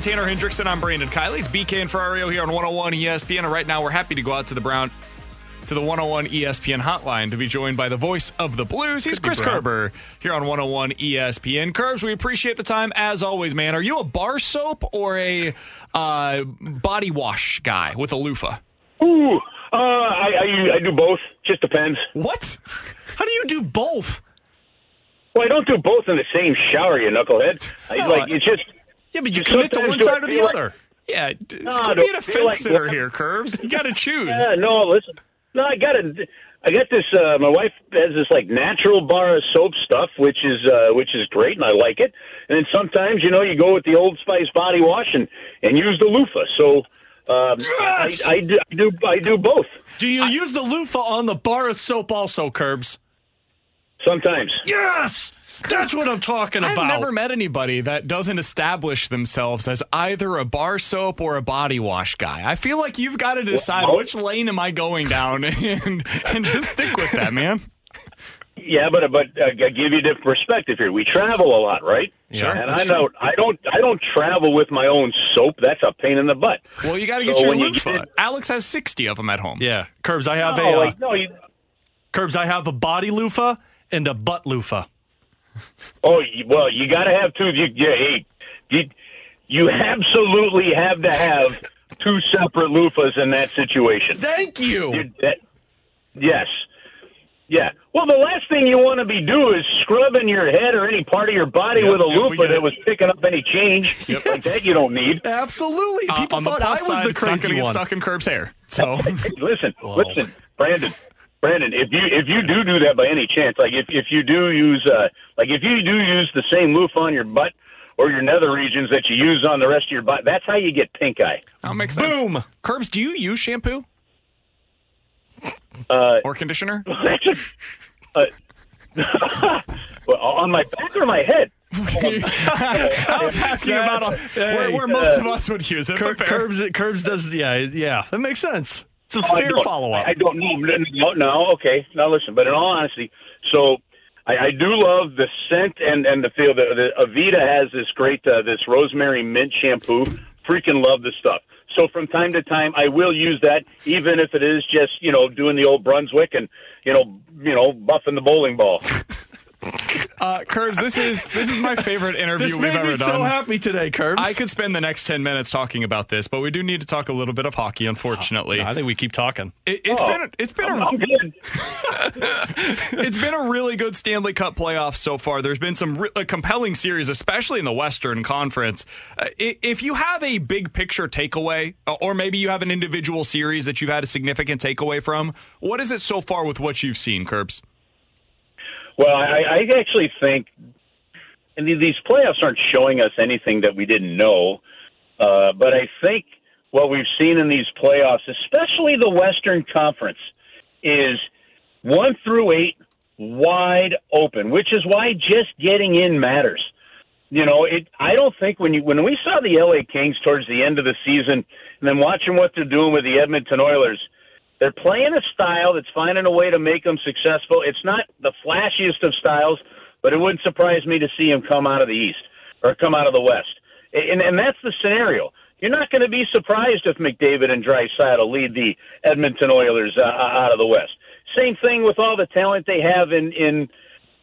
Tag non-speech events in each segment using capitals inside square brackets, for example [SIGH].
Alex Tanner Hendrickson. I'm Brandon Kiley. It's BK and Ferrario here on 101 ESPN. And right now, we're happy to go out to the Brown to the 101 ESPN hotline to be joined by the voice of the Blues. He's Chris Kerber here on 101 ESPN. Kerbs, we appreciate the time as always, man. Are you a bar soap or a uh, body wash guy with a loofah? Ooh, uh, I, I I do both. Just depends. What? How do you do both? Well, I don't do both in the same shower, you knucklehead. I, like it's just Yeah, but you You commit to one side or the like- other. Yeah, No, it's I being a don't fence like- sitter here, Kerbs. You got to choose. yeah. No, listen. No, I got it. I got this. Uh, my wife has this like natural bar of soap stuff, which is uh, which is great, and I like it. And then sometimes, you know, you go with the Old Spice body wash and and use the loofah. So um, I, I, do, I do I do both Do you use the loofah on the bar of soap also, Kerbs? sometimes. Yes! That's what I'm talking about. I've never met anybody that doesn't establish themselves as either a bar soap or a body wash guy. I feel like you've got to decide Well- which lane am I going down [LAUGHS] and and just stick with that, man. Yeah, but but uh, I give you a different perspective here. We travel a lot, right? Sure, And I know I don't I don't travel with my own soap. That's a pain in the butt. Well, you got to get So your when you loofah. get- Alex has 60 of them at home. Yeah, Kerbs, I have No, a uh, like, no, you, Kerbs, I have a body loofah and a butt loofah. Oh well, you got to have two. You, yeah, hey, you, you absolutely have to have two separate loofahs in that situation. Thank you. You- that- yes, yeah. Well, the last thing you want to be doing is scrubbing your head or any part of your body Yep, with a yep, loofah get it. that was picking up any change. [LAUGHS] Like that you don't need. Absolutely. Uh, People on the thought I was side, the it's not going to crazy get one. stuck in Kerb's hair. [LAUGHS] So Hey, listen, listen, Brandon. Brandon, if you if you do do that by any chance, like if if you do use uh like if you do use the same loofah on your butt or your nether regions that you use on the rest of your butt, that's how you get pink eye. that makes sense. Boom. Kerbs, do you use shampoo Uh, or conditioner? [LAUGHS] uh, [LAUGHS] well, on my back or my head? [LAUGHS] I was asking about uh, where, where most of us would use it. Cur- but fair. Kerbs, Kerbs does, yeah, yeah. That makes sense. It's a Oh, fair follow up. I don't know. No, no, okay. Now listen, but in all honesty, so I, I do love the scent and and the feel. The, the Aveda has this great uh, this rosemary mint shampoo. Freaking love the stuff. So from time to time, I will use that, even if it is just you know doing the old Brunswick and you know you know buffing the bowling ball. [LAUGHS] Uh, Kerbs, this is this is my favorite [LAUGHS] interview This we've made ever me done. so happy today, Kerbs. I could spend the next 10 minutes talking about this, but we do need to talk a little bit of hockey, unfortunately. I think we keep talking. It, it's Oh, been it's been I'm, a I'm good. [LAUGHS] it's been a really good Stanley Cup playoff so far. There's been some re- a compelling series, especially in the Western Conference. Uh, if you have a big picture takeaway, uh, or maybe you have an individual series that you've had a significant takeaway from, what is it so far with what you've seen, Kerbs? Well, I, I actually think, and these playoffs aren't showing us anything that we didn't know, uh, but I think what we've seen in these playoffs, especially the Western Conference, is one through eight wide open, which is why just getting in matters. You know, it. I don't think when you when we saw the LA Kings towards the end of the season, and then watching what they're doing with the Edmonton Oilers, they're playing a style that's finding a way to make them successful. It's not the flashiest of styles, but it wouldn't surprise me to see them come out of the East or come out of the West. And, and that's the scenario. You're not going to be surprised if McDavid and Draisaitl lead the Edmonton Oilers uh, out of the West. Same thing with all the talent they have in in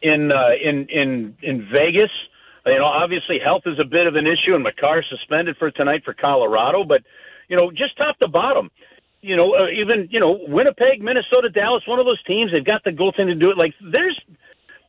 in uh, in in in Vegas. You know, obviously health is a bit of an issue, and Makar suspended for tonight for Colorado. But you know, just top to bottom, you know, uh, even you know, Winnipeg, Minnesota, Dallas, one of those teams. They've got the goaltending to do it. Like there's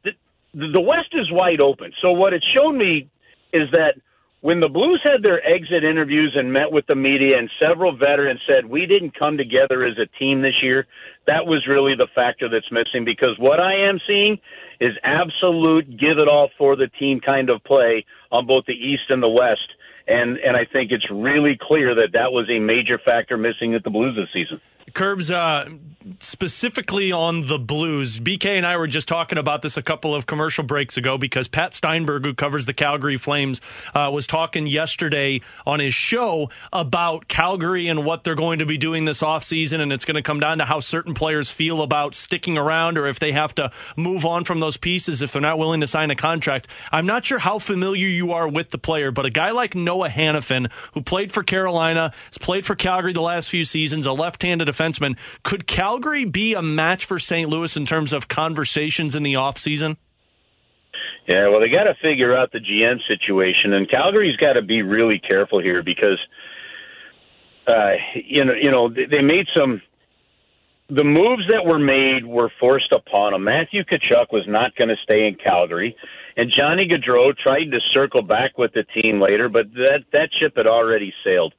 the the West is wide open. So what it's shown me is that when the Blues had their exit interviews and met with the media, and several veterans said we didn't come together as a team this year, that was really the factor that's missing. Because what I am seeing is absolute give it all for the team kind of play on both the East and the West. And and I think it's really clear that that was a major factor missing at the Blues this season. Kerbs, uh, specifically on the Blues, BK and I were just talking about this a couple of commercial breaks ago because Pat Steinberg, who covers the Calgary Flames, uh, was talking yesterday on his show about Calgary and what they're going to be doing this offseason. And it's going to come down to how certain players feel about sticking around or if they have to move on from those pieces if they're not willing to sign a contract. I'm not sure how familiar you are with the player, but a guy like Noah Hanifin, who played for Carolina, has played for Calgary the last few seasons, a left handed defenseman, could Calgary be a match for St. Louis in terms of conversations in the offseason? Yeah, well, they got to figure out the GM situation, and Calgary's got to be really careful here because, uh, you know, you know, they made some. The moves that were made were forced upon them. Matthew Tkachuk was not going to stay in Calgary, and Johnny Gaudreau tried to circle back with the team later, but that that ship had already sailed.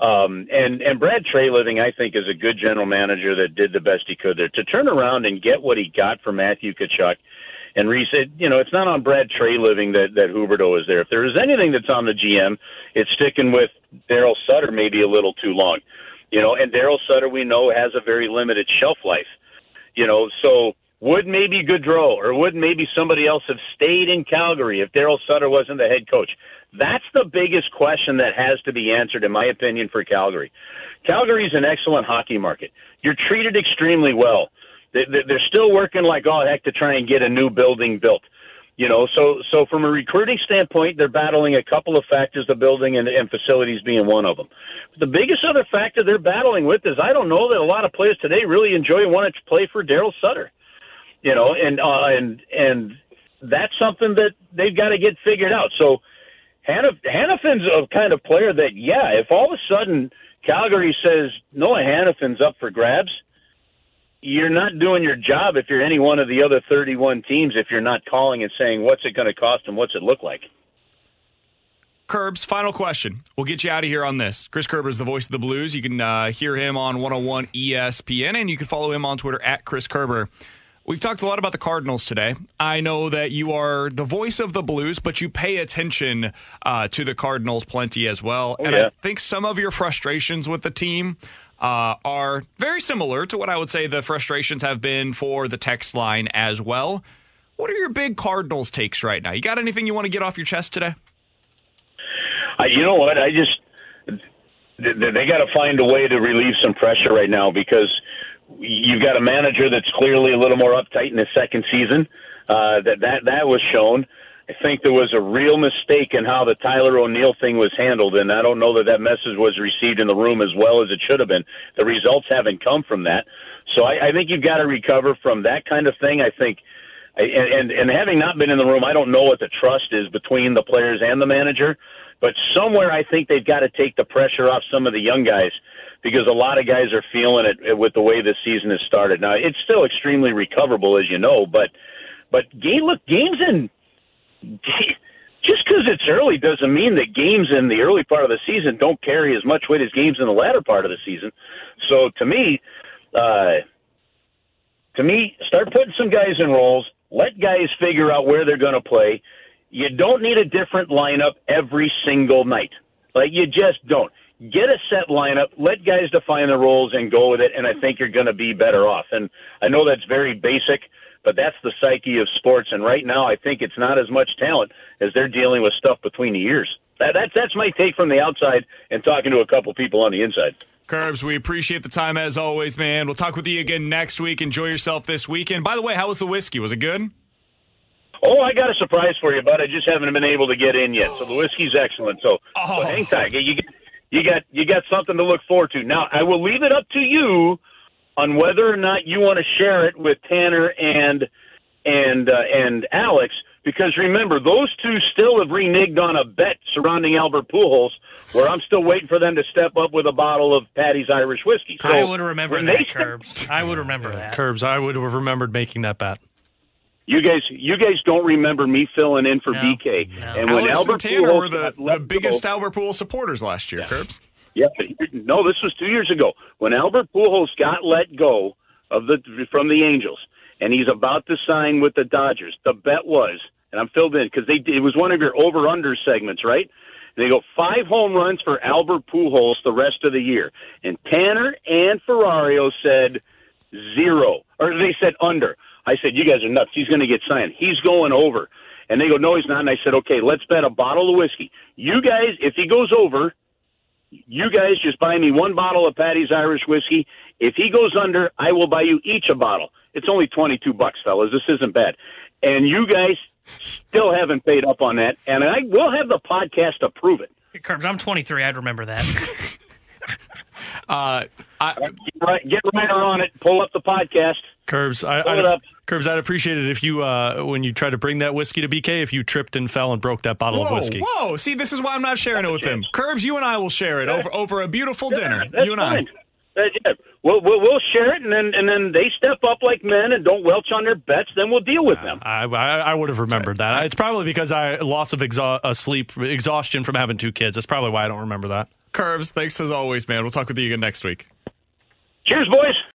Um, and and Brad Treliving, I think, is a good general manager that did the best he could there to turn around and get what he got for Matthew Tkachuk. And Reese, it, you know, it's not on Brad Treliving that that Huberdeau is there. If there is anything that's on the GM, it's sticking with Daryl Sutter maybe a little too long. You know, and Daryl Sutter we know has a very limited shelf life. You know, so would maybe Gaudreau or would maybe somebody else have stayed in Calgary if Daryl Sutter wasn't the head coach? That's the biggest question that has to be answered, in my opinion, for Calgary. Calgary is an excellent hockey market. You're treated extremely well. They're still working like all heck to try and get a new building built. You know, so so from a recruiting standpoint, they're battling a couple of factors: the building and, and facilities being one of them. The biggest other factor they're battling with is I don't know that a lot of players today really enjoy wanting to play for Daryl Sutter. You know, and uh, and and that's something that they've got to get figured out. So Hanif- Hanifin's a kind of player that, yeah, if all of a sudden Calgary says Noah Hanifin's up for grabs, you're not doing your job if you're any one of the other 31 teams if you're not calling and saying what's it going to cost and what's it look like. Kerbs, final question. We'll get you out of here on this. Chris Kerber is the voice of the Blues. You can uh, hear him on 101 ESPN, and you can follow him on Twitter at Chris Kerber. We've talked a lot about the Cardinals today. I know that you are the voice of the Blues, but you pay attention uh, to the Cardinals plenty as well. Oh, and yeah. I think some of your frustrations with the team uh, are very similar to what I would say the frustrations have been for the text line as well. What are your big Cardinals takes right now? You got anything you want to get off your chest today? Uh, you know what? I just they, they got to find a way to relieve some pressure right now because you've got a manager that's clearly a little more uptight in his second season. Uh, that that that was shown. I think there was a real mistake in how the Tyler O'Neill thing was handled, and I don't know that that message was received in the room as well as it should have been. The results haven't come from that, so I, I think you've got to recover from that kind of thing. I think, and, and and having not been in the room, I don't know what the trust is between the players and the manager, but somewhere I think they've got to take the pressure off some of the young guys because a lot of guys are feeling it with the way this season has started. Now it's still extremely recoverable, as you know, but but game look games in just because it's early doesn't mean that games in the early part of the season don't carry as much weight as games in the latter part of the season. So to me, uh, to me, start putting some guys in roles. Let guys figure out where they're going to play. You don't need a different lineup every single night. Like you just don't get a set lineup, let guys define the roles and go with it, and I think you're going to be better off. And I know that's very basic, but that's the psyche of sports. And right now, I think it's not as much talent as they're dealing with stuff between the ears. That, that's that's my take from the outside and talking to a couple people on the inside. Kerbs, we appreciate the time as always, man. We'll talk with you again next week. Enjoy yourself this weekend. By the way, how was the whiskey? Was it good? Oh, I got a surprise for you, bud. I just haven't been able to get in yet. So the whiskey's excellent. So, Oh. so hang tight. You get you got you got something to look forward to. Now, I will leave it up to you on whether or not you want to share it with Tanner and and uh, and Alex. Because remember, those two still have reneged on a bet surrounding Albert Pujols, where I'm still waiting for them to step up with a bottle of Paddy's Irish whiskey. So I would remember when that, they- Kerbs. I would remember that. Kerbs, I would have remembered making that bet. You guys, you guys don't remember me filling in for No, BK. no. And when Alex Albert and Tanner Pujols were the, the biggest go- Albert Pujols supporters last year, Kerbs. Yeah, but here- no, this was two years ago when Albert Pujols got let go of the from the Angels, and he's about to sign with the Dodgers. The bet was, and I'm filled in because they it was one of your over under segments, right? And they go five home runs for Albert Pujols the rest of the year. And Tanner and Ferrario said zero, or they said under. I said, you guys are nuts. He's going to get signed. He's going over. And they go, no, he's not. And I said, okay, let's bet a bottle of whiskey. You guys, if he goes over, you guys just buy me one bottle of Paddy's Irish whiskey. If he goes under, I will buy you each a bottle. It's only 22 bucks, fellas. This isn't bad. And you guys still haven't paid up on that. And I will have the podcast to prove it. Kerbs, I'm 23. I'd remember that. [LAUGHS] Uh, I, Get right, get right on it. Pull up the podcast. Kerbs, I, I, up. Kerbs, I'd appreciate it if you, uh, when you try to bring that whiskey to BK, if you tripped and fell and broke that bottle of whiskey. whoa! See, this is why I'm not sharing it with him. Kerbs, you and I will share it over over a beautiful dinner. That's you and fine. I. That's it. We'll, we'll we'll share it, and then and then they step up like men and don't welch on their bets. Then we'll deal with them. I, I, I would have remembered that. It's probably because I loss of exha- uh, sleep, exhaustion from having two kids. That's probably why I don't remember that. Kerbs, thanks as always, man. We'll talk with you again next week. Cheers, boys.